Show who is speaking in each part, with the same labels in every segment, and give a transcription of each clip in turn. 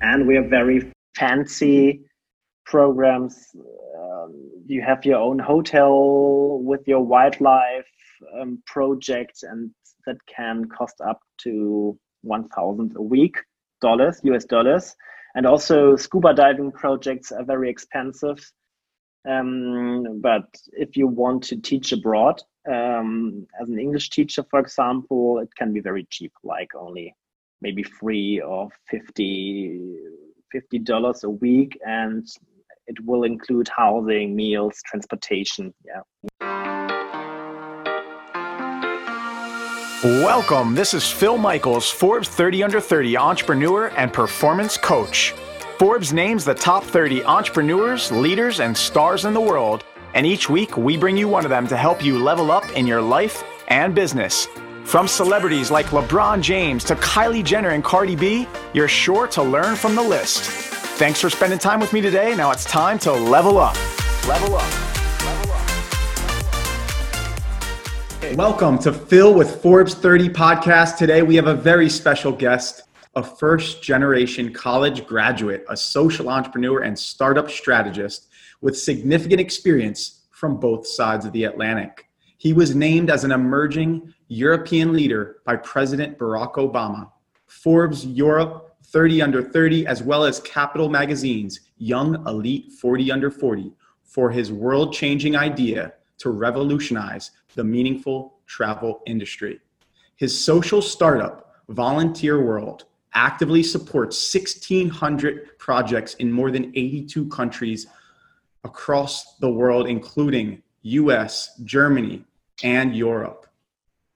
Speaker 1: and we have very fancy programs. Um, you have your own hotel with your wildlife um, projects, and that can cost up to 1000 a week dollars us dollars and also scuba diving projects are very expensive um, but if you want to teach abroad um, as an english teacher for example it can be very cheap like only maybe free or 50 50 dollars a week and it will include housing meals transportation yeah
Speaker 2: Welcome. This is Phil Michaels, Forbes 30 Under 30 entrepreneur and performance coach. Forbes names the top 30 entrepreneurs, leaders, and stars in the world, and each week we bring you one of them to help you level up in your life and business. From celebrities like LeBron James to Kylie Jenner and Cardi B, you're sure to learn from the list. Thanks for spending time with me today. Now it's time to level up. Level up. Welcome to Phil with Forbes 30 podcast. Today we have a very special guest, a first generation college graduate, a social entrepreneur, and startup strategist with significant experience from both sides of the Atlantic. He was named as an emerging European leader by President Barack Obama, Forbes Europe 30 Under 30, as well as Capital Magazine's Young Elite 40 Under 40 for his world changing idea to revolutionize the meaningful travel industry. His social startup, Volunteer World, actively supports 1,600 projects in more than 82 countries across the world, including US, Germany, and Europe.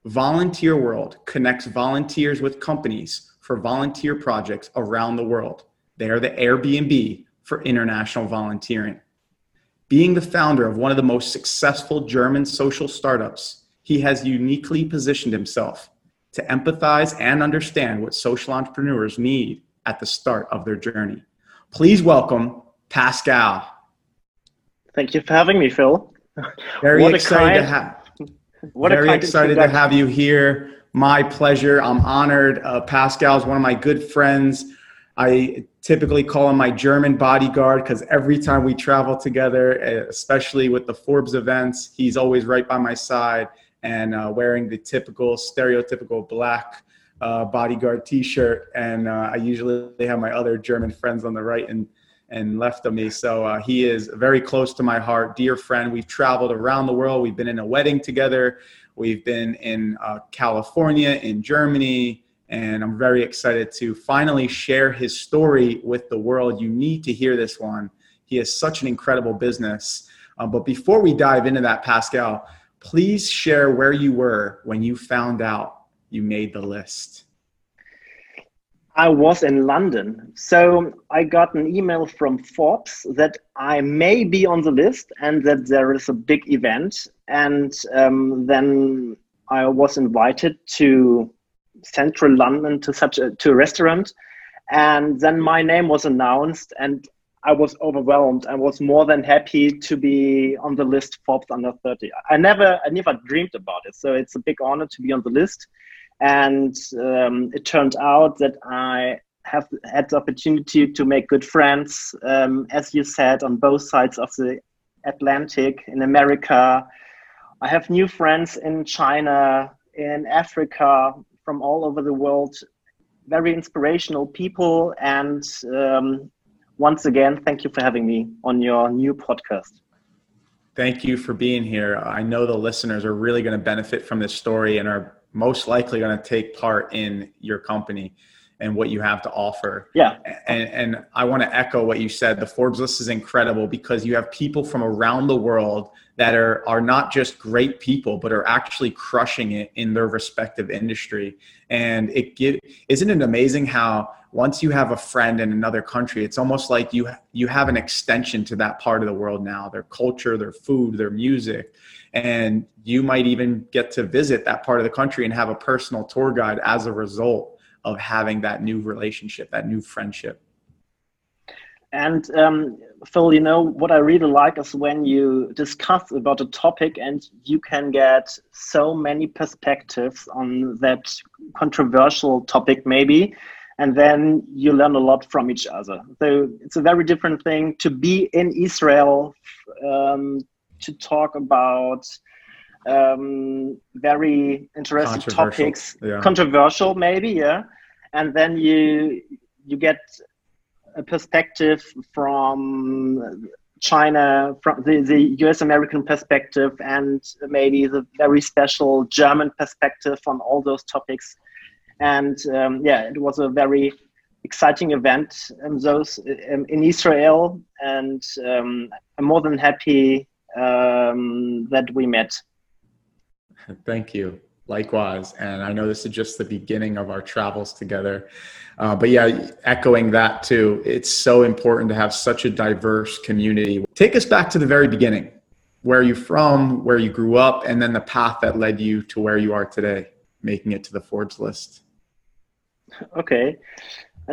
Speaker 2: Volunteer World connects volunteers with companies for volunteer projects around the world. They are the Airbnb for international volunteering. Being the founder of one of the most successful German social startups, he has uniquely positioned himself to empathize and understand what social entrepreneurs need at the start of their journey. Please welcome Pascal.
Speaker 1: Thank you for having me, Phil.
Speaker 2: Very what excited to have. Very excited to have you here. My pleasure. I'm honored. Uh, Pascal is one of my good friends. I typically call him my German bodyguard because every time we travel together, especially with the Forbes events, he's always right by my side and uh, wearing the typical, stereotypical black uh, bodyguard T-shirt. And uh, I usually have my other German friends on the right and and left of me. So uh, he is very close to my heart, dear friend. We've traveled around the world. We've been in a wedding together. We've been in uh, California, in Germany, and I'm very excited to finally share his story with the world. You need to hear this one. He has such an incredible business. Um, but before we dive into that, Pascal, please share where you were when you found out you made the list.
Speaker 1: I was in London. So I got an email from Forbes that I may be on the list and that there is a big event. And um, then I was invited to central London to such a to a restaurant, and then my name was announced, and I was overwhelmed. I was more than happy to be on the list Forbes under 30. I never I never dreamed about it, so it's a big honor to be on the list. And um, it turned out that I have had the opportunity to make good friends, um, as you said, on both sides of the Atlantic in America. I have new friends in China, in Africa, from all over the world, very inspirational people. And um, once again, thank you for having me on your new podcast.
Speaker 2: Thank you for being here. I know the listeners are really going to benefit from this story and are most likely going to take part in your company and what you have to offer.
Speaker 1: Yeah.
Speaker 2: And, and I want to echo what you said. The Forbes list is incredible because you have people from around the world that are, are not just great people, but are actually crushing it in their respective industry. And it give, isn't it amazing how once you have a friend in another country, it's almost like you, you have an extension to that part of the world now, their culture, their food, their music. And you might even get to visit that part of the country and have a personal tour guide as a result of having that new relationship, that new friendship.
Speaker 1: And um, Phil, you know what I really like is when you discuss about a topic and you can get so many perspectives on that controversial topic, maybe. and then you learn a lot from each other. So it's a very different thing to be in Israel um, to talk about um, very interesting topics, yeah. controversial maybe, yeah, and then you you get a perspective from China, from the, the US American perspective, and maybe the very special German perspective on all those topics. And um, yeah, it was a very exciting event in those um, in Israel, and um, I'm more than happy um, that we met.
Speaker 2: Thank you. Likewise, and I know this is just the beginning of our travels together. Uh, but yeah, echoing that too, it's so important to have such a diverse community. Take us back to the very beginning. Where are you from? Where you grew up, and then the path that led you to where you are today, making it to the Forbes list.
Speaker 1: Okay.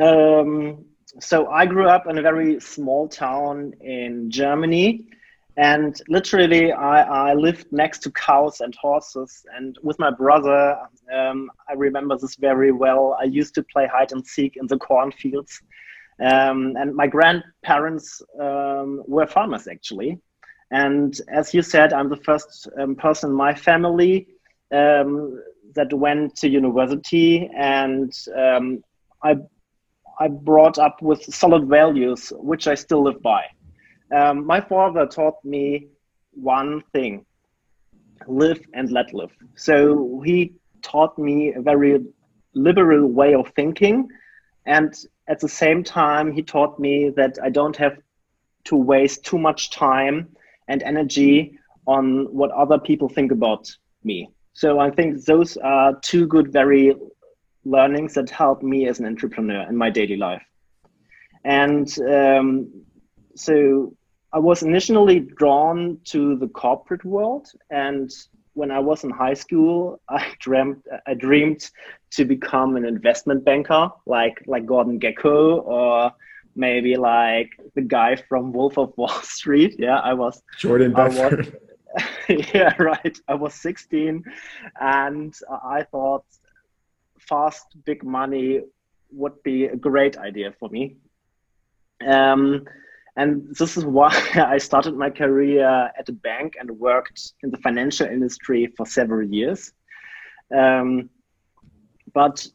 Speaker 1: Um, so I grew up in a very small town in Germany. And literally, I, I lived next to cows and horses. And with my brother, um, I remember this very well. I used to play hide and seek in the cornfields. Um, and my grandparents um, were farmers, actually. And as you said, I'm the first um, person in my family um, that went to university, and um, I I brought up with solid values, which I still live by. Um, my father taught me one thing: live and let live. So he taught me a very liberal way of thinking, and at the same time, he taught me that I don't have to waste too much time and energy on what other people think about me. So I think those are two good, very learnings that help me as an entrepreneur in my daily life. And um, so I was initially drawn to the corporate world. And when I was in high school, I dreamt, I dreamed to become an investment banker, like like Gordon Gekko or maybe like the guy from Wolf of Wall Street. Yeah, I was
Speaker 2: Jordan Belfort.
Speaker 1: yeah, right. I was 16 and I thought fast, big money would be a great idea for me. Um, and this is why I started my career at a bank and worked in the financial industry for several years. Um, but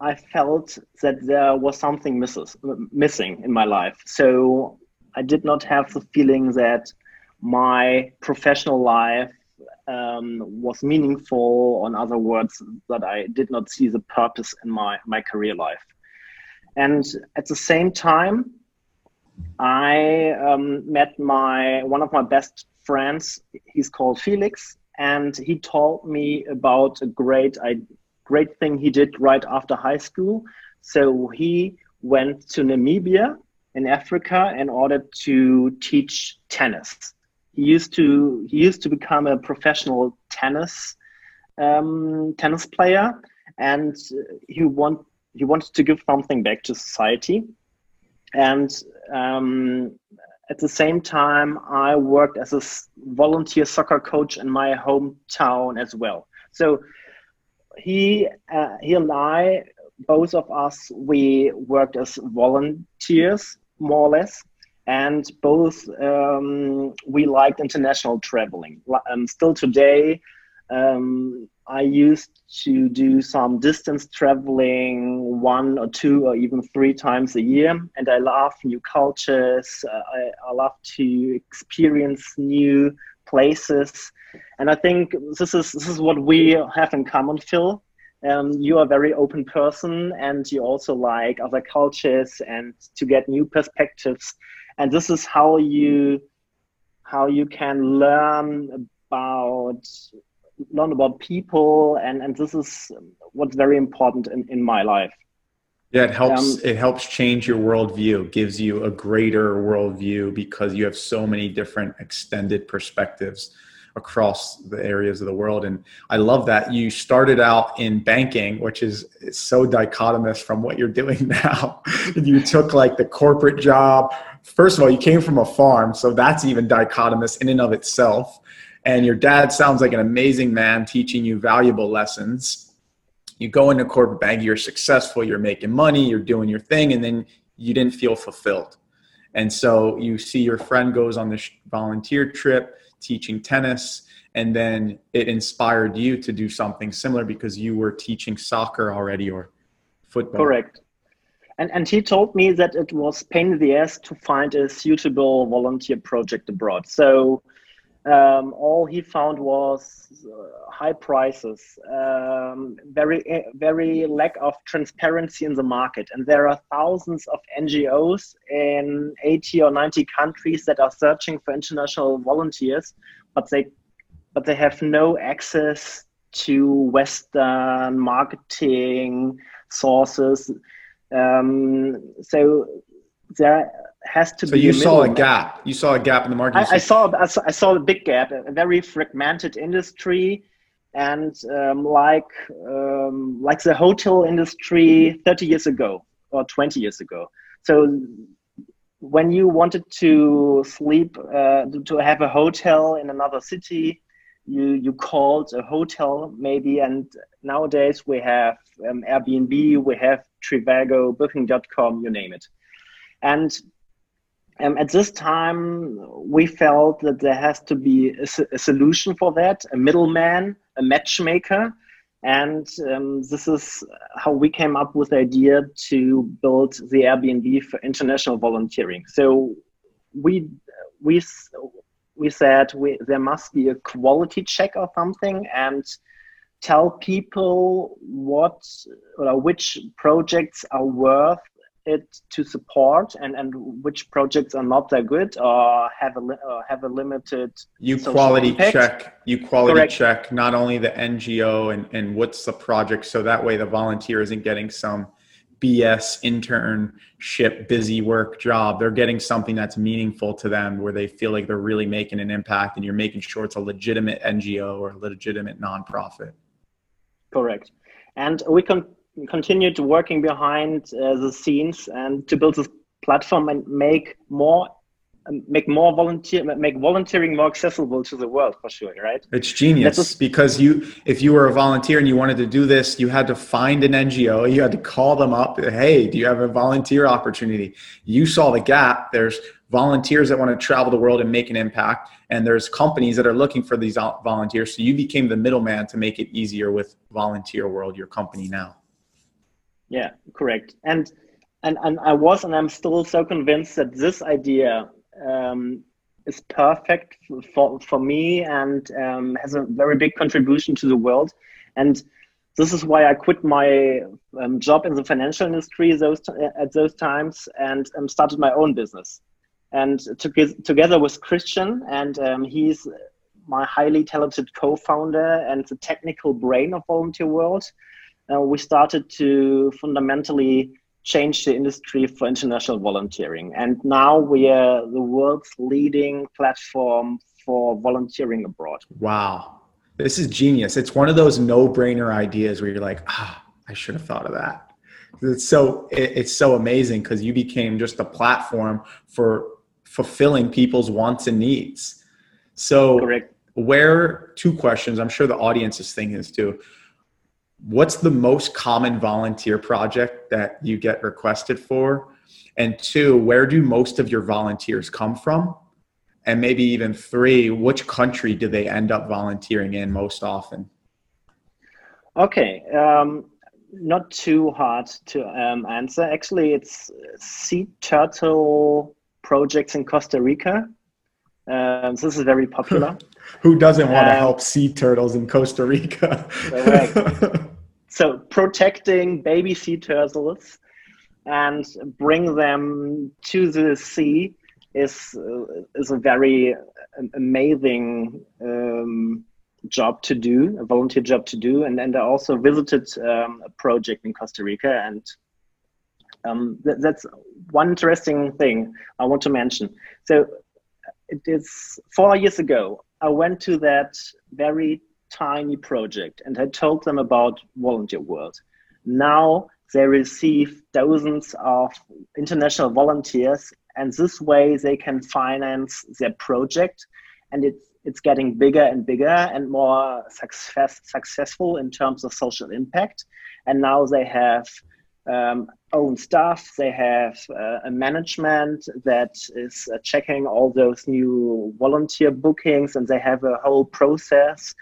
Speaker 1: I felt that there was something misses, missing in my life. So I did not have the feeling that my professional life um, was meaningful. In other words, that I did not see the purpose in my my career life. And at the same time, I um, met my one of my best friends. He's called Felix, and he told me about a great I, great thing he did right after high school. So he went to Namibia in Africa in order to teach tennis he used to he used to become a professional tennis um, tennis player, and he want he wanted to give something back to society. And um, at the same time, I worked as a volunteer soccer coach in my hometown as well. So he uh, he and I, both of us, we worked as volunteers more or less and both um, we liked international traveling. Um, still today, um, I used to do some distance traveling one or two or even three times a year, and I love new cultures. Uh, I, I love to experience new places, and I think this is this is what we have in common, Phil. Um, you are a very open person and you also like other cultures and to get new perspectives and this is how you how you can learn about learn about people and and this is what's very important in, in my life
Speaker 2: yeah it helps um, it helps change your worldview gives you a greater worldview because you have so many different extended perspectives across the areas of the world. And I love that you started out in banking, which is so dichotomous from what you're doing now. you took like the corporate job. First of all, you came from a farm, so that's even dichotomous in and of itself. And your dad sounds like an amazing man teaching you valuable lessons. you go into corporate bank, you're successful, you're making money, you're doing your thing, and then you didn't feel fulfilled. And so you see your friend goes on this volunteer trip teaching tennis, and then it inspired you to do something similar because you were teaching soccer already or football.
Speaker 1: Correct. And, and he told me that it was pain in the ass to find a suitable volunteer project abroad. So um, all he found was uh, high prices, um, very very lack of transparency in the market, and there are thousands of NGOs in 80 or 90 countries that are searching for international volunteers, but they but they have no access to Western marketing sources. Um, so there has to
Speaker 2: so
Speaker 1: be.
Speaker 2: So you
Speaker 1: a
Speaker 2: saw a gap. You saw a gap in the market.
Speaker 1: I, I, saw, I saw I saw a big gap, a very fragmented industry, and um, like um, like the hotel industry 30 years ago or 20 years ago. So when you wanted to sleep uh, to have a hotel in another city you you called a hotel maybe and nowadays we have um, airbnb we have trivago booking.com you name it and um, at this time we felt that there has to be a, a solution for that a middleman a matchmaker. And um, this is how we came up with the idea to build the airbnb for international volunteering. So we we we said we, there must be a quality check or something and tell people what or which projects are worth it to support and, and which projects are not that good or have a or uh, have a limited
Speaker 2: you quality impact. check you quality Correct. check not only the ngo and, and what's the project so that way the volunteer isn't getting some BS internship, busy work job. They're getting something that's meaningful to them where they feel like they're really making an impact and you're making sure it's a legitimate NGO or a legitimate nonprofit.
Speaker 1: Correct. And we can continue to working behind uh, the scenes and to build this platform and make more make more volunteer make volunteering more accessible to the world for sure right?
Speaker 2: It's genius because you if you were a volunteer and you wanted to do this you had to find an ngo you had to call them up hey do you have a volunteer opportunity? You saw the gap. There's volunteers that want to travel the world and make an impact and there's companies that are looking for these volunteers so you became the middleman to make it easier with volunteer world your company now
Speaker 1: yeah correct and and, and I was and I'm still so convinced that this idea um, is perfect for, for me and um, has a very big contribution to the world. And this is why I quit my um, job in the financial industry those at those times and um, started my own business. And to, together with Christian, and um, he's my highly talented co-founder and the technical brain of Volunteer World, uh, we started to fundamentally change the industry for international volunteering. And now we are the world's leading platform for volunteering abroad.
Speaker 2: Wow. This is genius. It's one of those no brainer ideas where you're like, ah, I should have thought of that. It's so it's so amazing because you became just a platform for fulfilling people's wants and needs. So
Speaker 1: Correct.
Speaker 2: where two questions, I'm sure the audience is thinking this too what's the most common volunteer project that you get requested for? And two, where do most of your volunteers come from? And maybe even three, which country do they end up volunteering in most often?
Speaker 1: Okay, um, not too hard to um, answer. Actually, it's sea turtle projects in Costa Rica. Um, so this is very popular.
Speaker 2: Who doesn't want to um, help sea turtles in Costa Rica?
Speaker 1: so protecting baby sea turtles and bring them to the sea is uh, is a very amazing um, job to do, a volunteer job to do. And and I also visited um, a project in Costa Rica, and um, th- that's one interesting thing I want to mention. So it is four years ago. I went to that very tiny project and I told them about Volunteer World. Now they receive dozens of international volunteers, and this way they can finance their project, and it's it's getting bigger and bigger and more success, successful in terms of social impact. and now they have um, own staff. They have uh, a management that is uh, checking all those new volunteer bookings, and they have a whole process.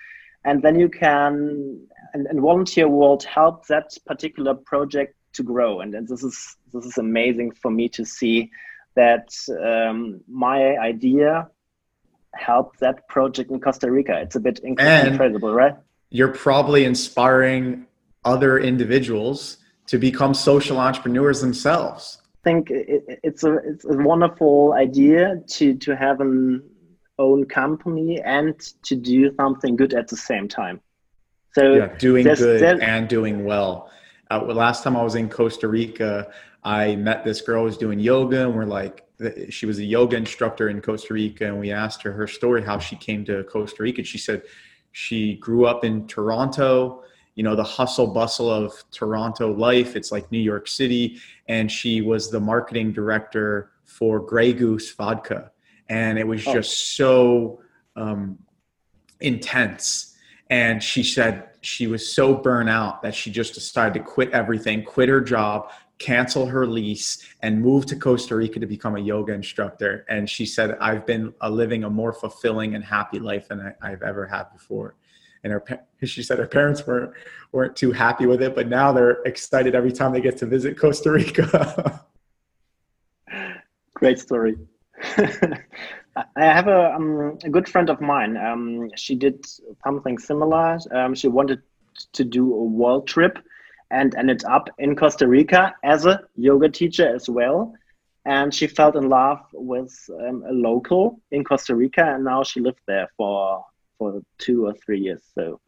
Speaker 1: And then you can, and, and volunteer world help that particular project to grow. And, and this is this is amazing for me to see that um, my idea helped that project in Costa Rica. It's a bit incredible, right?
Speaker 2: You're probably inspiring other individuals to become social entrepreneurs themselves.
Speaker 1: I think it, it's a it's a wonderful idea to to have an own company and to do something good at the same time.
Speaker 2: So yeah, doing there's, good there's, and doing well. Uh, last time I was in Costa Rica, I met this girl who was doing yoga, and we're like, she was a yoga instructor in Costa Rica, and we asked her her story, how she came to Costa Rica. She said she grew up in Toronto you know the hustle bustle of Toronto life. It's like New York City, and she was the marketing director for Grey Goose Vodka, and it was oh. just so um, intense. And she said she was so burnt out that she just decided to quit everything, quit her job, cancel her lease and move to Costa Rica to become a yoga instructor. And she said, I've been uh, living a more fulfilling and happy life than I, have ever had before and her she said her parents weren't weren't too happy with it, but now they're excited every time they get to visit Costa Rica.
Speaker 1: Great story. I have a, um, a good friend of mine. Um, she did something similar. Um, she wanted to do a world trip and ended up in Costa Rica as a yoga teacher as well. And she fell in love with um, a local in Costa Rica, and now she lived there for for two or three years. So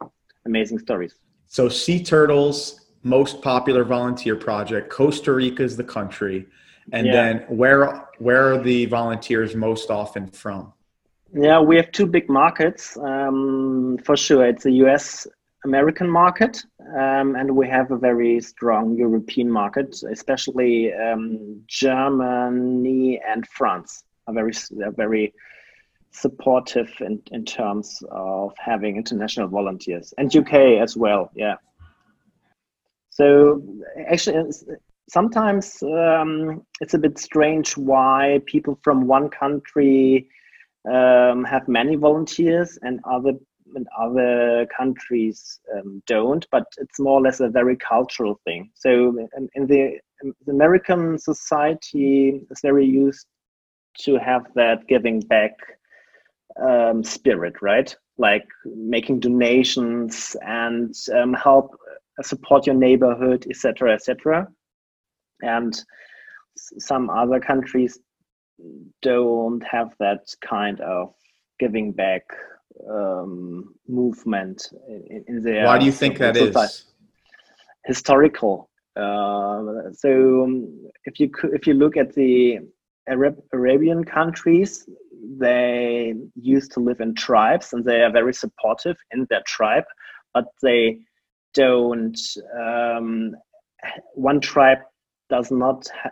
Speaker 1: amazing stories.
Speaker 2: So Sea Turtles, most popular volunteer project. Costa Rica is the country, and yeah. then where where are the volunteers most often from?
Speaker 1: Yeah, we have two big markets um, for sure. It's the U.S. American market, um, and we have a very strong European market, especially um, Germany and France are very are very supportive in, in terms of having international volunteers and UK as well. Yeah. So actually, sometimes um, it's a bit strange why people from one country um, have many volunteers and other and other countries um, don't. But it's more or less a very cultural thing. So in, in the, in the American society is very used to have that giving back um, spirit, right? Like making donations and um, help support your neighborhood, etc., etc. And some other countries don't have that kind of giving back um, movement in, in their.
Speaker 2: Why do you think that society. is?
Speaker 1: Historical. Uh, so um, if you if you look at the Arab, Arabian countries, they used to live in tribes and they are very supportive in their tribe, but they don't. Um, one tribe does not. Ha-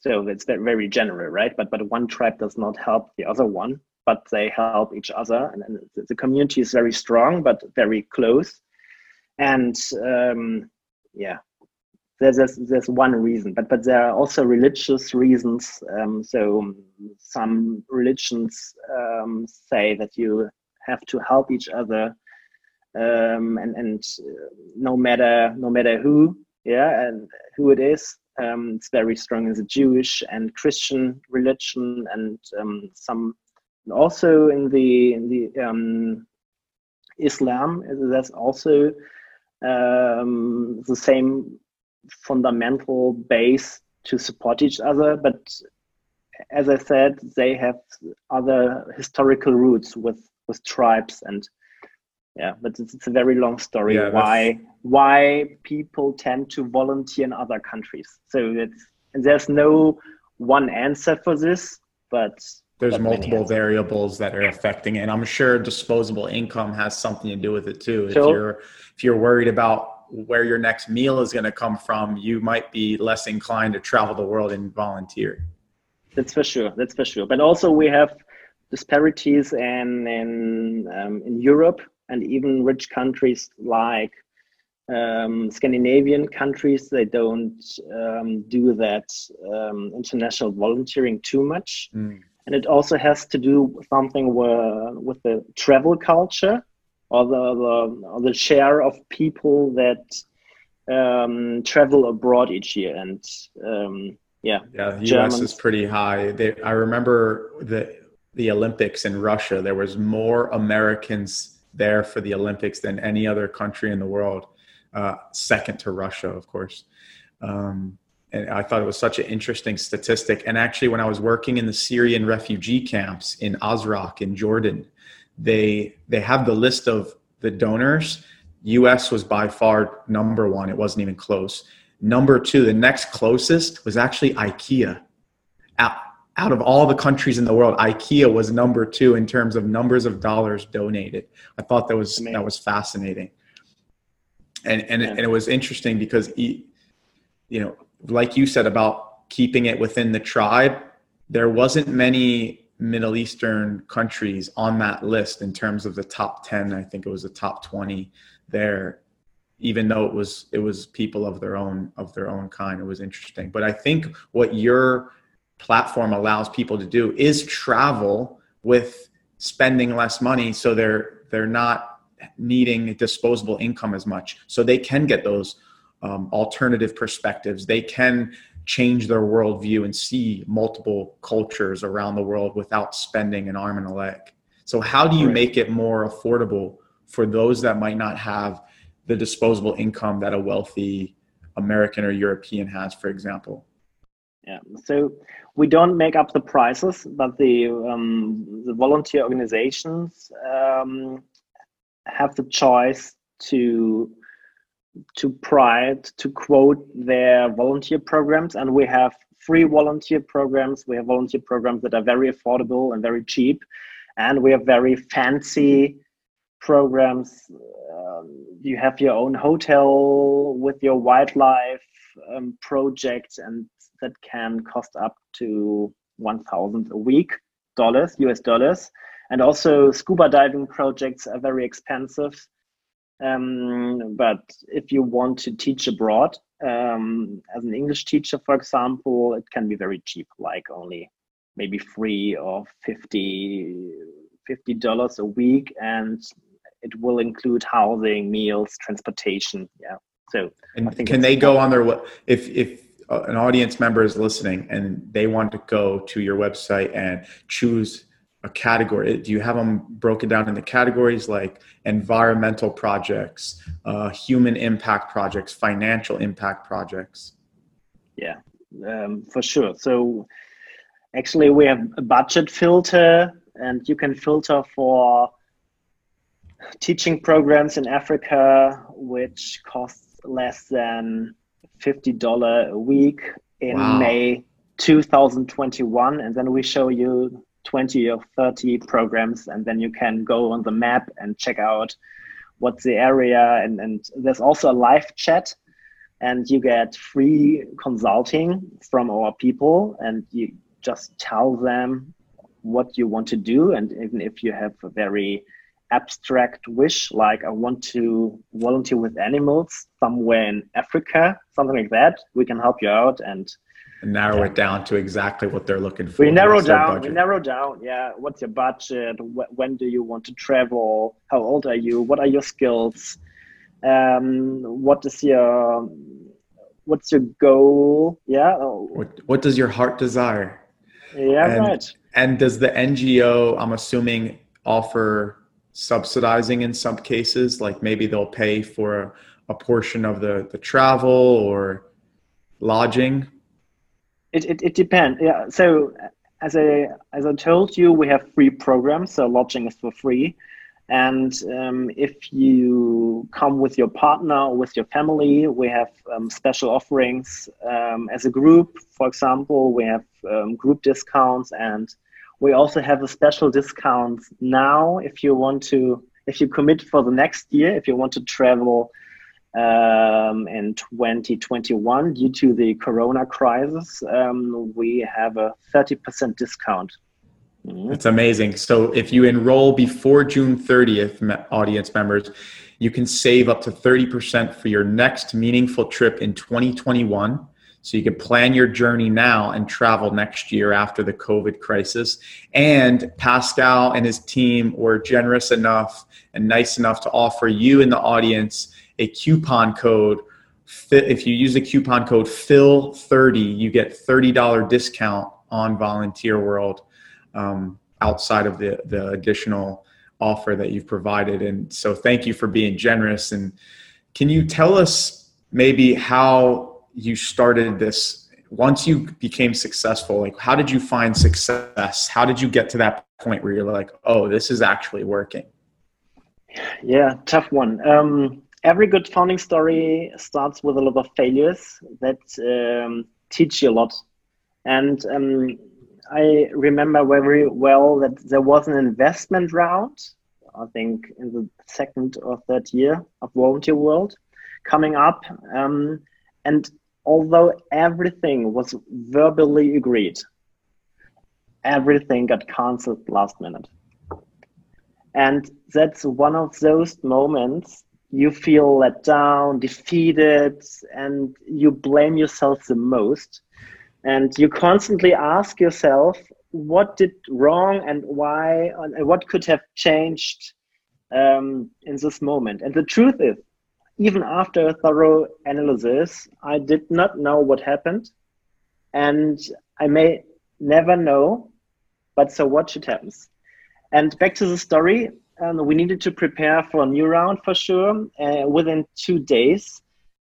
Speaker 1: so it's very general, right? But but one tribe does not help the other one, but they help each other, and, and the community is very strong but very close. And um, yeah, there's, there's, one reason, but but there are also religious reasons. Um, so some religions um, say that you have to help each other, um, and and uh, no matter no matter who, yeah, and who it is, um, it's very strong in the Jewish and Christian religion, and um, some also in the in the um, Islam. That's also the same fundamental base to support each other. But as I said, they have other historical roots with with tribes and yeah. But it's, it's a very long story yeah, why why people tend to volunteer in other countries. So it's and there's no one answer for this, but
Speaker 2: there's multiple variables that are affecting it. And I'm sure disposable income has something to do with it too. If you're if you're worried about where your next meal is going to come from, you might be less inclined to travel the world and volunteer.
Speaker 1: That's for sure. That's for sure. But also we have disparities in in um, in Europe and even rich countries like um, Scandinavian countries, they don't um, do that um, international volunteering too much. Mm. And it also has to do something where, with the travel culture or the, the, or the share of people that um, travel abroad each year. And um, yeah,
Speaker 2: yeah, the Germans. U.S. is pretty high. They, I remember the the Olympics in Russia. There was more Americans there for the Olympics than any other country in the world uh, second to Russia, of course. Um, and I thought it was such an interesting statistic. And actually, when I was working in the Syrian refugee camps in Azraq in Jordan, they they have the list of the donors. U.S. was by far number one; it wasn't even close. Number two, the next closest was actually IKEA. Out, of all the countries in the world, IKEA was number two in terms of numbers of dollars donated. I thought that was that was fascinating. And and, yeah. and it was interesting because he, you know like you said about keeping it within the tribe there wasn't many middle eastern countries on that list in terms of the top 10 i think it was the top 20 there even though it was it was people of their own of their own kind. It was interesting. But i think what your platform allows people to do is travel with spending less money so they're they're not needing disposable income as much. So they can get those um, alternative perspectives. They can change their worldview and see multiple cultures around the world without spending an arm and a leg. So, how do you make it more affordable for those that might not have the disposable income that a wealthy American or European has, for example?
Speaker 1: Yeah, so we don't make up the prices, but the um, the volunteer organizations um, have the choice to to pride to quote their volunteer programs. And we have free volunteer programs. We have volunteer programs that are very affordable and very cheap. And we have very fancy programs. Um, you have your own hotel with your wildlife um, project and that can cost up to 1000 a week dollars us dollars. And also scuba diving projects are very expensive. Um, but if you want to teach abroad um, as an english teacher for example it can be very cheap like only maybe free or 50 50 dollars a week. And it will include housing meals transportation. Yeah. So
Speaker 2: and can they go on their if if an audience member is listening and they want to go to your website and choose a category? Do you have them broken down into categories like environmental projects, uh, human impact projects, financial impact projects?
Speaker 1: Yeah, um, for sure. So actually, we have a budget filter, and you can filter for teaching programs in Africa, which costs less than $50 a week in wow. May 2021. And then we show you 20 or 30 programs and then you can go on the map and check out what's the area and, and there's also a live chat and you get free consulting from our people and you just tell them what you want to do and even if you have a very abstract wish like i want to volunteer with animals somewhere in africa something like that we can help you out and
Speaker 2: narrow it down to exactly what they're looking for.
Speaker 1: We narrow down. We narrow down. Yeah. What's your budget? when do you want to travel? How old are you? What are your skills? Um, what is your what's your goal? Yeah.
Speaker 2: What What does your heart desire?
Speaker 1: Yeah. And, right.
Speaker 2: And does the NGO? I'm assuming offer subsidizing in some cases, like maybe they'll pay for a, portion of the the travel or lodging
Speaker 1: it, it, it depends. Yeah. So as I as I told you, we have free programs. So lodging is for free, and um, if you come with your partner or with your family, we have um, special offerings um, as a group. For example, we have um, group discounts, and we also have a special discount now if you want to if you commit for the next year if you want to travel um, in 2021 due to the corona crisis um, we have a 30% discount
Speaker 2: mm-hmm. it's amazing so if you enroll before june 30th audience members You can save up to 30% for your next meaningful trip in 2021. So you can plan your journey now and travel next year after the COVID crisis. And Pascal and his team were generous enough and nice enough to offer you in the audience a coupon code. If you use the coupon code PHIL30, you get $30 discount on Volunteer World um, outside of the, the additional offer that you've provided. And so thank you for being generous. And can you tell us maybe how you started this once you became successful? Like, how did you find success? How did you get to that point where you're like, oh, this is actually working?
Speaker 1: Yeah, tough one. Um, every good founding story starts with a lot of failures that um, teach you a lot. And um, I remember very well that there was an investment round, I think in the second or third year of Volunteer World coming up. And although everything was verbally agreed, everything got cancelled last minute. And that's one of those moments you feel let down, defeated, and you blame yourself the most and you constantly ask yourself what did wrong and why and what could have changed um, in this moment and the truth is even after a thorough analysis i did not know what happened. And i may never know but so what should happen. And back to the story um, we needed to prepare for a new round for sure uh, within two days.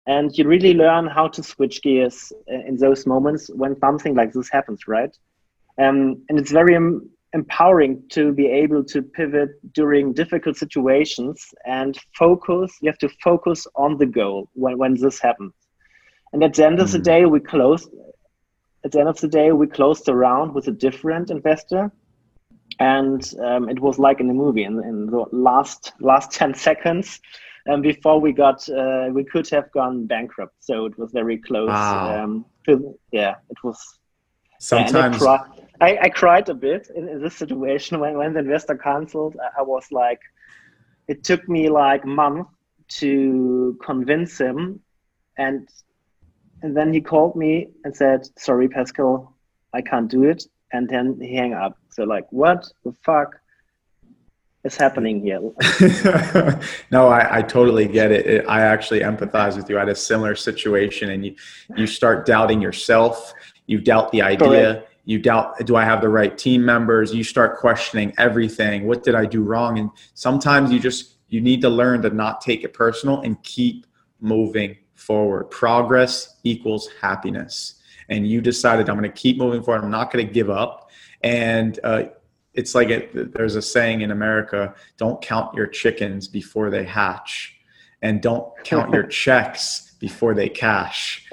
Speaker 1: And you really learn how to switch gears uh, in those moments when something like this happens right? Um, and it's very um, empowering to be able to pivot during difficult situations and focus you have to focus on the goal when, when this happens and at the end mm. of the hmm. day we closed at the end of the day we closed the round with a different investor and um, it was like in the movie in, in the last last 10 seconds um, before we got uh, we could have gone bankrupt. So it was very close. Wow. Um, to, yeah, it was.
Speaker 2: Sometimes
Speaker 1: I, I, I, cried a bit in, in, this situation when, when the investor cancelled. I, I was like, it took me like month to convince him, and and then he called me and said, "Sorry, Pascal, I can't do it." And then he hung up. So like, what the fuck? is happening here.
Speaker 2: no, I, I totally get it. it. I actually empathize with you. I had a similar situation, and you you start doubting yourself. You doubt the idea. Correct. You doubt, do I have the right team members? You start questioning everything. What did I do wrong? And sometimes you just you need to learn to not take it personal and keep moving forward. Progress equals happiness. And you decided I'm going to keep moving forward. I'm not going to give up. And uh, it's like it, there's a saying in America: "Don't count your chickens before they hatch, and don't count your checks before they cash."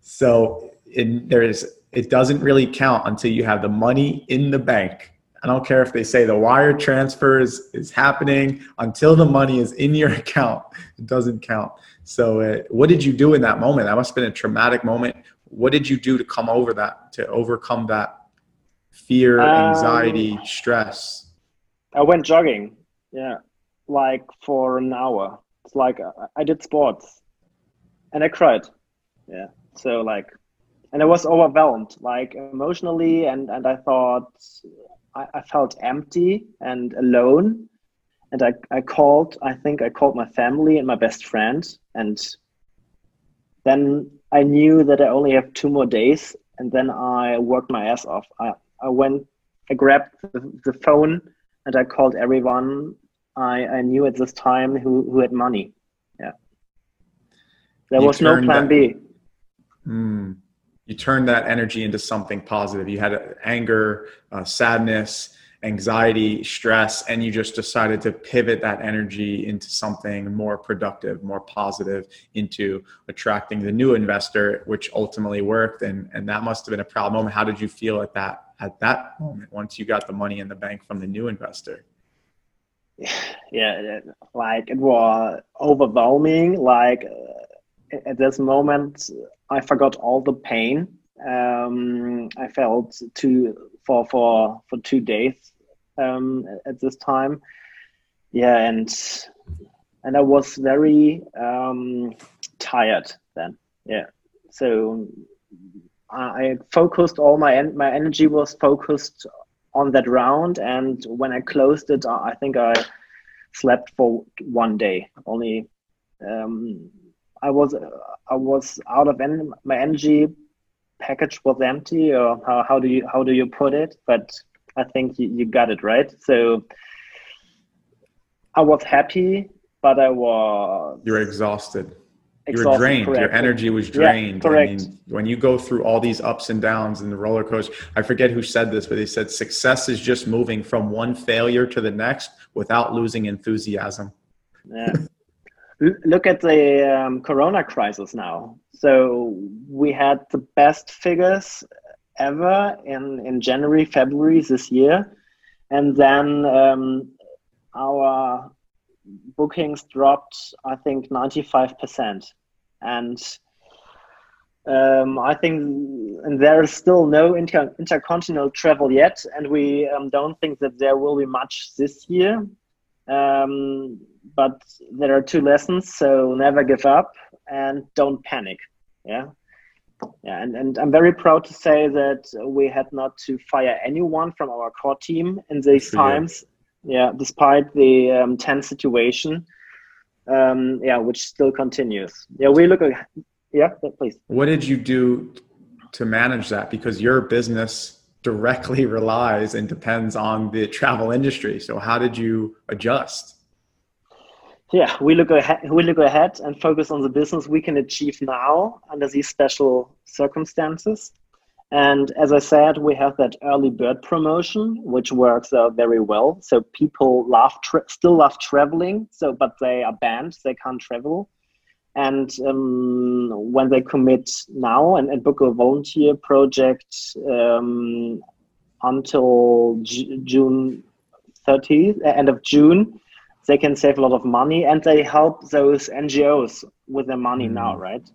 Speaker 2: So it, there is it doesn't really count until you have the money in the bank. I don't care if they say the wire transfer is, is happening until the money is in your account. It doesn't count. So, uh, what did you do in that moment? That must have been a traumatic moment. What did you do to come over that, to overcome that fear, anxiety, um, stress?
Speaker 1: I went jogging. Yeah, like for an hour. It's like I did sports, and I cried. Yeah. So like, and I was overwhelmed, like emotionally, and and I thought I, I felt empty and alone. And I, I called, I think I called my family and my best friend. And then I knew that I only have two more days. And then I worked my ass off. I, I went, I grabbed the, the phone and I called everyone I, I knew at this time who, who had money. Yeah. There you was no plan that, B.
Speaker 2: Mm, you turned that energy into something positive. You had anger, uh, sadness, anxiety, stress, and you just decided to pivot that energy into something more productive, more positive, into attracting the new investor, which ultimately worked. And, and that must have been a proud moment. How did you feel at that at that moment once you got the money in the bank from the new investor?
Speaker 1: Yeah, like it was overwhelming. Like uh, at this moment, I forgot all the pain um, I felt two for for for two days um, at this time. Yeah, and and I was very um, tired then. Yeah, so I focused all my en- my energy was focused on that round, and when I closed it, I think I slept for one day. Only um, I was uh, I was out of en- my energy package was empty, or how, how do you how do you put it? But I think you, you got it right. So I was happy, but I was
Speaker 2: you're exhausted you were drained correct. your energy was drained
Speaker 1: yeah, correct. I
Speaker 2: mean, when you go through all these ups and downs and the roller coaster i forget who said this but they said success is just moving from one failure to the next without losing enthusiasm
Speaker 1: yeah look at the um, corona crisis now so we had the best figures ever in in january february this year and then um, our bookings dropped, I think, 95%. And um, I think there is still no inter- intercontinental travel yet, and we um, don't think that there will be much this year. Um, but there are two lessons: so never give up and don't panic. Yeah, yeah, and, and I'm very proud to say that we had not to fire anyone from our core team in these times yeah, despite the um, tense situation, um, yeah, which still continues. Yeah, we look at, yeah, please.
Speaker 2: What did you do to manage that? Because your business directly relies and depends on the travel industry. So how did you adjust?
Speaker 1: Yeah, we look ahead. We look ahead and focus on the business we can achieve now under these special circumstances. And as I said, we have that early bird promotion, which works very well. So people love tra- still love traveling, so but they are banned; they can't travel. And um, when they commit now and, and book a volunteer project um, until J- June 30th, uh, end of June, they can save a lot of money, and they help those NGOs with their money mm. now, right?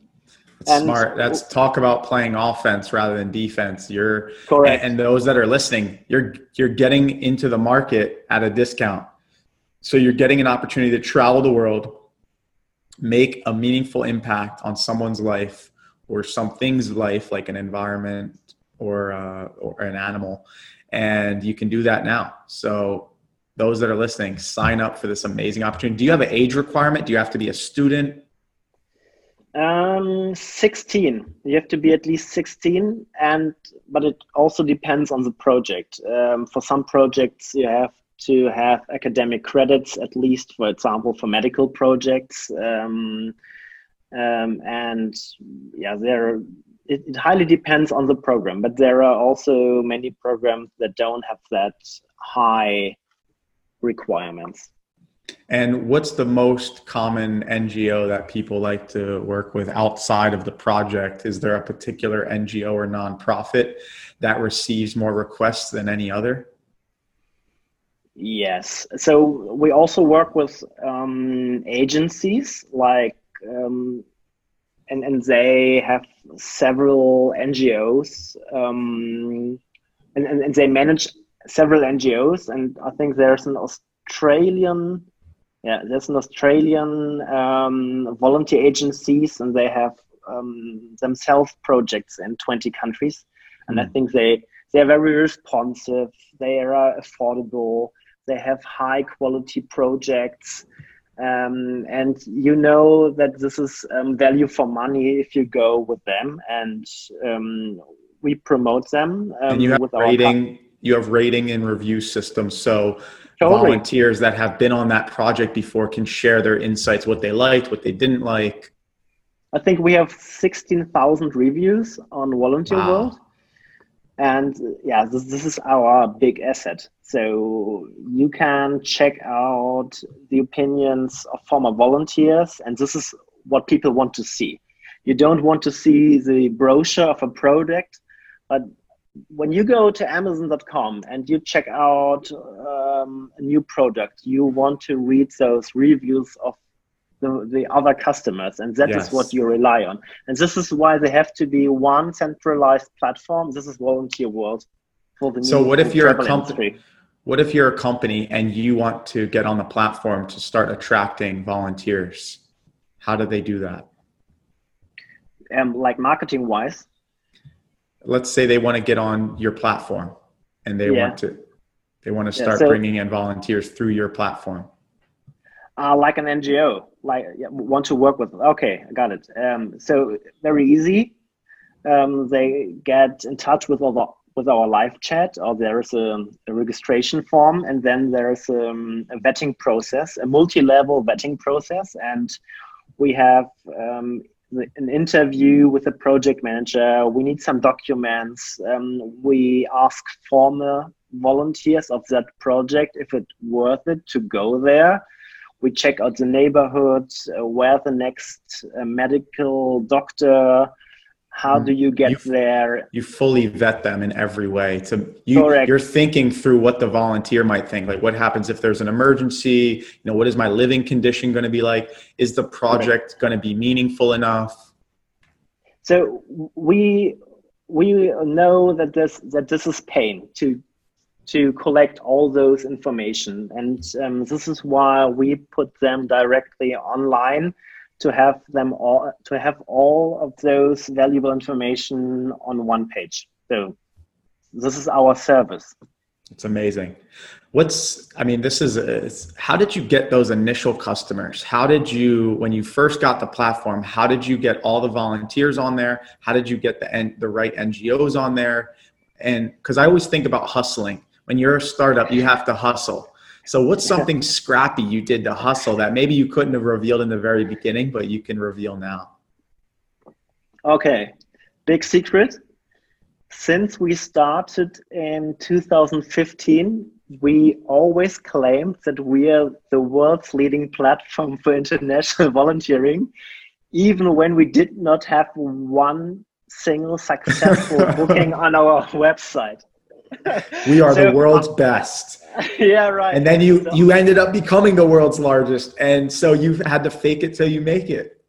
Speaker 2: and smart. That's talk about playing offense rather than defense. You're correct. And, and those that are listening, you're you're getting into the market at a discount. So you're getting an opportunity to travel the world, make a meaningful impact on someone's life or something's life, like an environment or uh, or an animal, and you can do that now. So those that are listening, sign up for this amazing opportunity. Do you have an age requirement? Do you have to be a student?
Speaker 1: Um, 16. You have to be at least 16, and but it also depends on the project. Um, for some projects, you have to have academic credits, at least, for example, for medical projects. Um, um, and yeah, there it, it highly depends on the program, but there are also many programs that don't have that high requirements.
Speaker 2: And what's the most common NGO that people like to work with outside of the project? Is there a particular NGO or nonprofit that receives more requests than any other?
Speaker 1: Yes. So we also work with um, agencies like, um, and, and they have several NGOs, um, and, and, and they manage several NGOs. And I think there's an Australian yeah, there's an Australian um, volunteer agencies, and they have um, themselves projects in 20 countries, and mm. I hmm. think they they are very responsive. They are affordable. They have high quality projects, um, and you know that this is um, value for money if you go with them, and um, we promote them.
Speaker 2: and um, you have rating. You have rating and review systems, so totally. volunteers that have been on that project before can share their insights, what they liked, what they didn't like.
Speaker 1: I think we have 16,000 reviews on Volunteer wow. World. And yeah, this, this is our big asset. So you can check out the opinions of former volunteers, and this is what people want to see. You don't want to see the brochure of a product, but when you go to amazon.com and you check out um, a new product you want to read those reviews of the, the other customers and that yes. is what you rely on and this is why they have to be one centralized platform this is volunteer world
Speaker 2: for the so what if you're a company What if you're a company and you want to get on the platform to start attracting volunteers? How do they do that?
Speaker 1: Um, like marketing wise.
Speaker 2: Let's say they want to get on your platform and they yeah. want to they want to start yeah, so, bringing in volunteers through your platform.
Speaker 1: Uh, like an NGO, like want to work with. Okay, I got it. Um, so very easy. Um, they get in touch with our with our live chat, or there is a, a registration form, and then there is a, um, a vetting process, a multi-level vetting process, and we have um, an interview with the project manager. We need some documents. Um, we ask former volunteers of that project if it's worth it to go there we check out the neighborhood, uh, where the next uh, medical doctor, how do you get
Speaker 2: you,
Speaker 1: there?
Speaker 2: You fully vet them in every way. To you, Correct. you're thinking through what the volunteer might think. Like, what happens if there's an emergency? You know, what is my living condition going to be like? Is the project going to be meaningful enough?
Speaker 1: So we we know that this that this is pain to to collect all those information. And um, this is why we put them directly online to have them all to have all of those valuable information on one page. So this is our service.
Speaker 2: It's amazing. What's I mean, this is how did you get those initial customers? How did you when you first got the platform? How did you get all the volunteers on there? How did you get the the right NGOs on there? And because I always think about hustling when you're a startup, you have to hustle. So what's something scrappy you did to hustle that maybe you couldn't have revealed in the very beginning, but you can reveal now?
Speaker 1: Okay, big secret. Since we started in 2015, we always claimed that we are the world's leading platform for international volunteering, even when we did not have one single successful booking on our website
Speaker 2: we are so, the world's best.
Speaker 1: Yeah, right.
Speaker 2: And then you so, you ended up becoming the world's largest, and so you've had to fake it till you make it.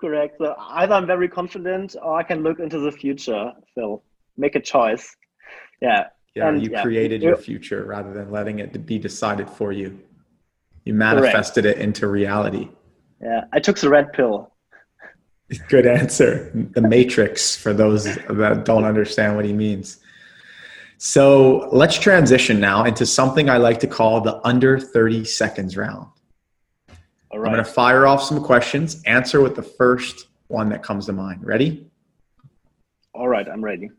Speaker 1: Correct. So either I'm very confident, or I can look into the future. Phil, make a choice. Yeah.
Speaker 2: Yeah, and, you yeah. created your future rather than letting it be decided for you. You manifested Correct. it into reality.
Speaker 1: Yeah, I took the red pill.
Speaker 2: Good answer. The matrix for those that don't understand what he means. So let's transition now into something I like to call the under 30 seconds round. All right. I'm going to fire off some questions, answer with the first one that comes to mind. Ready?
Speaker 1: All right, I'm ready.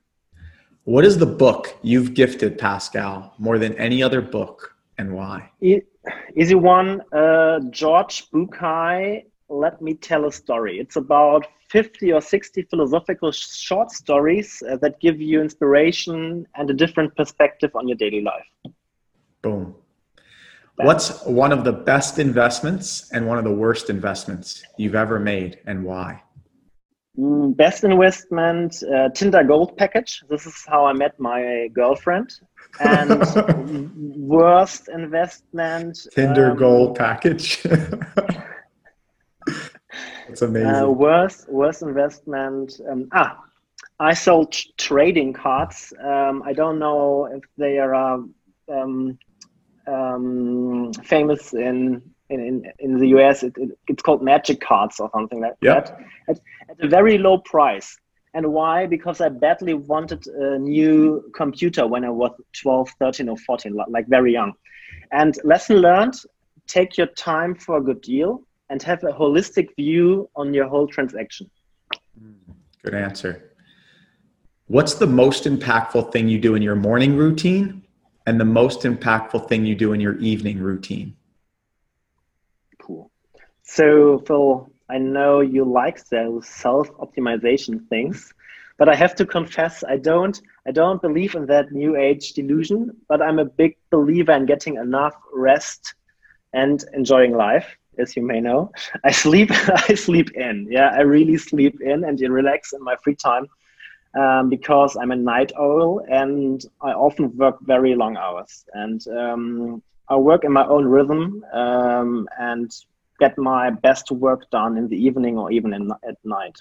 Speaker 2: What is the book you've gifted Pascal more than any other book and why?
Speaker 1: Easy one, uh, George Bucay, Let Me Tell a Story. It's about 50 or 60 philosophical short stories uh, that give you inspiration and a different perspective on your daily life.
Speaker 2: Boom. What's one of the best investments and one of the worst investments you've ever made and why?
Speaker 1: Mm, best investment, uh, Tinder Gold package. This is how I met my girlfriend. And worst investment,
Speaker 2: Tinder um, Gold package. It's amazing. Uh,
Speaker 1: worst, worst investment. Um, ah, I sold trading cards. Um, I don't know if they are um, um, famous in, in, in the US. It, it, it's called magic cards or something like yep. that at, at a very low price. And why? Because I badly wanted a new computer when I was 12, 13, or 14, like very young. And lesson learned take your time for a good deal and have a holistic view on your whole transaction.
Speaker 2: Hmm, good answer. What's the most impactful thing you do in your morning routine and the most impactful thing you do in your evening routine?
Speaker 1: Cool. So, Phil, I know you like those self-optimization things, but I have to confess I don't I don't believe in that new age delusion, but I'm a big believer in getting enough rest and enjoying life as you may know. I sleep, I sleep in. Yeah, I really sleep in and relax in my free time um, because I'm a night owl and I often work very long hours. And um, I work in my own rhythm um, and get my best work done in the evening or even in, at night.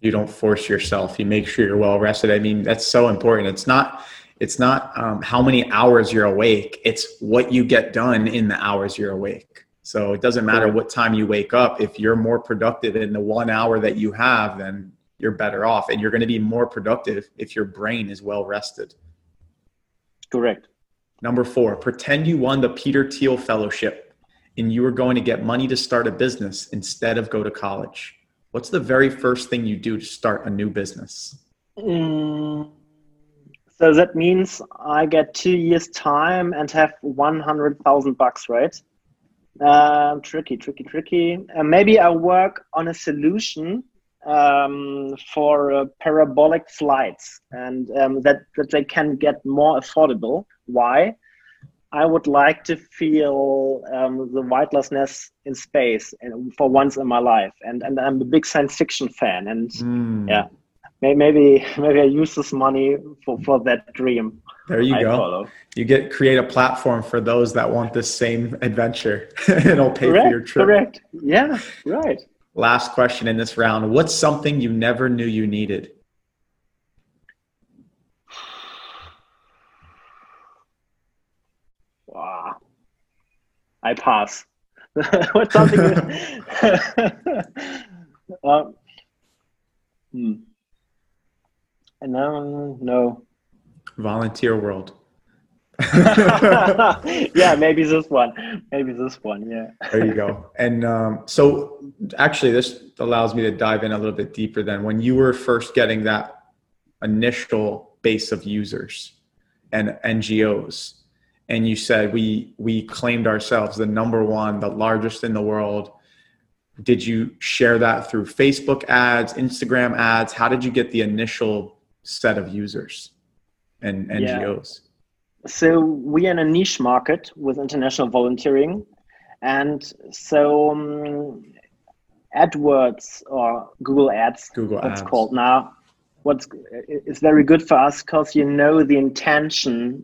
Speaker 2: You don't force yourself. You make sure you're well rested. I mean, that's so important. It's not it's not um, how many hours you're awake it's what you get done in the hours you're awake so it doesn't matter what time you wake up. If you're more productive in the one hour that you have then you're better off. And you're going to be more productive if your brain is well rested.
Speaker 1: Correct.
Speaker 2: Number four pretend you won the peter thiel fellowship and you were going to get money to start a business instead of go to college. What's the very first thing you do to start a new business?
Speaker 1: Mm. So that means I get two years time and have 100,000 bucks, right? Uh, tricky, tricky, tricky. Uh, maybe I work on a solution um, for uh, parabolic flights and um, that, that they can get more affordable. Why? I would like to feel um, the weightlessness in space and for once in my life. And, and I'm a big science fiction fan. And mm. yeah, maybe maybe I use this money for, for that dream.
Speaker 2: There you I go. Follow. You get create a platform for those that want this same adventure. It'll pay
Speaker 1: correct,
Speaker 2: for your trip.
Speaker 1: Correct. Yeah. Right.
Speaker 2: Last question in this round. What's something you never knew you needed?
Speaker 1: Wow. I pass. What's something? um, hmm. No, no.
Speaker 2: Volunteer World.
Speaker 1: yeah, maybe this one. Maybe this one. Yeah.
Speaker 2: there you go. And um, so, actually, this allows me to dive in a little bit deeper. Then, when you were first getting that initial base of users and NGOs, and you said we we claimed ourselves the number one, the largest in the world. Did you share that through Facebook ads, Instagram ads? How did you get the initial set of users and NGOs?
Speaker 1: Yeah. So we are in a niche market with international volunteering, and so um, AdWords or Google Ads,
Speaker 2: Google
Speaker 1: what's
Speaker 2: Ads.
Speaker 1: called now, what's is very good for us because you know the intention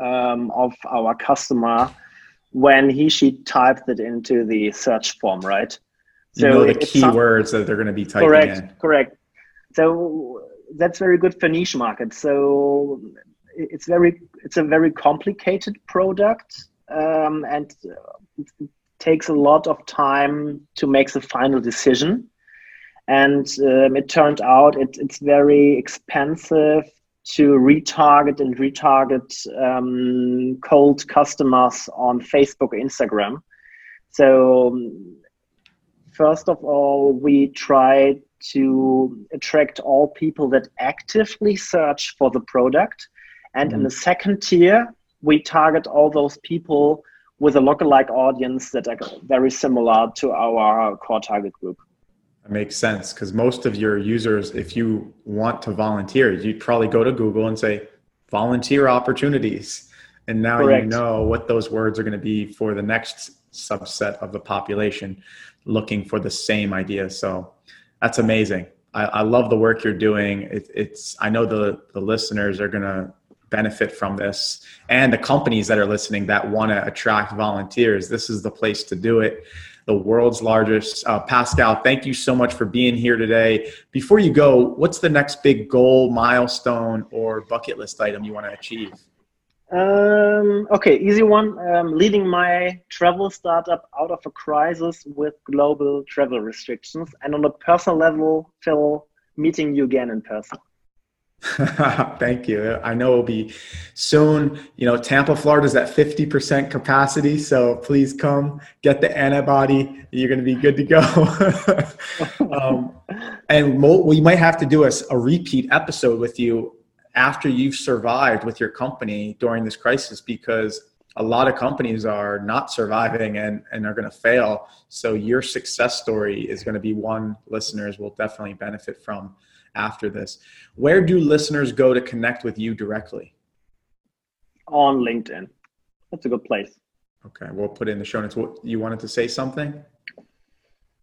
Speaker 1: um, of our customer when he she typed it into the search form, right?
Speaker 2: So you know the keywords that they're going to be typing
Speaker 1: correct,
Speaker 2: in.
Speaker 1: Correct. So that's very good for niche markets. So it's very it's a very complicated product, um, and it takes a lot of time to make the final decision. And um, it turned out it, it's very expensive to retarget and retarget um, cold customers on Facebook Instagram. So first of all, we tried to attract all people that actively search for the product. And mm. in the second tier, we target all those people with a lookalike audience that are very similar to our core target group.
Speaker 2: That makes sense because most of your users, if you want to volunteer, you'd probably go to Google and say volunteer opportunities. And now Correct. you know what those words are going to be for the next subset of the population looking for the same idea. So that's amazing. I, I love the work you're doing. It, it's I know the the listeners are gonna benefit from this, and the companies that are listening that want to attract volunteers. This is the place to do it. The world's largest. Uh, Pascal, thank you so much for being here today. Before you go, what's the next big goal, milestone, or bucket list item you want to achieve?
Speaker 1: Um, okay, easy one. Um, leading my travel startup out of a crisis with global travel restrictions, and on a personal level, Phil, meeting you again in person.
Speaker 2: Thank you. I know it'll be soon. You know, Tampa, Florida is at 50% capacity. So please come get the antibody. You're going to be good to go. um, and we might have to do a, a repeat episode with you after you've survived with your company during this crisis because a lot of companies are not surviving and, and are going to fail. So your success story is going to be one listeners will definitely benefit from after this. Where do listeners go to connect with you directly?
Speaker 1: On LinkedIn. That's a good place.
Speaker 2: Okay, we'll put in the show notes. What, you wanted to say something?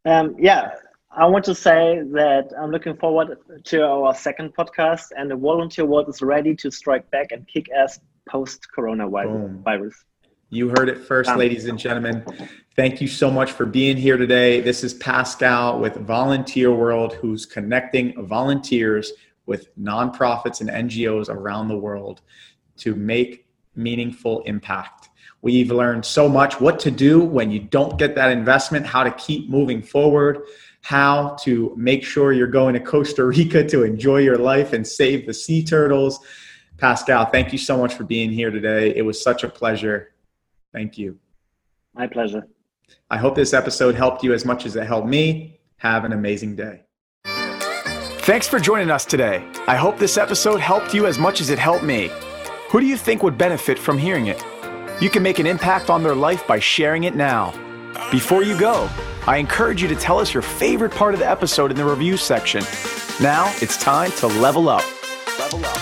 Speaker 1: Um, yeah, I want to say that I'm looking forward to our second podcast, and the volunteer world is ready to strike back and kick ass post coronavirus.
Speaker 2: You heard it first, um, ladies and gentlemen. Thank you so much for being here today. This is Pascal with Volunteer World, who's connecting volunteers with nonprofits and NGOs around the world. to make meaningful impact. We've learned so much what to do when you don't get that investment, how to keep moving forward, how to make sure you're going to Costa Rica to enjoy your life and save the sea turtles. Pascal, thank you so much for being here today. It was such a pleasure. Thank you.
Speaker 1: My pleasure.
Speaker 2: I hope this episode helped you as much as it helped me. Have an amazing day. Thanks for joining us today. I hope this episode helped you as much as it helped me. Who do you think would benefit from hearing it? You can make an impact on their life by sharing it now. Before you go, I encourage you to tell us your favorite part of the episode in the review section. Now it's time to level up. Level up.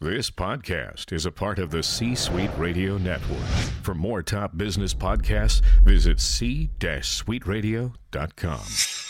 Speaker 3: This podcast is a part of the C Suite Radio Network. For more top business podcasts, visit c-suiteradio.com.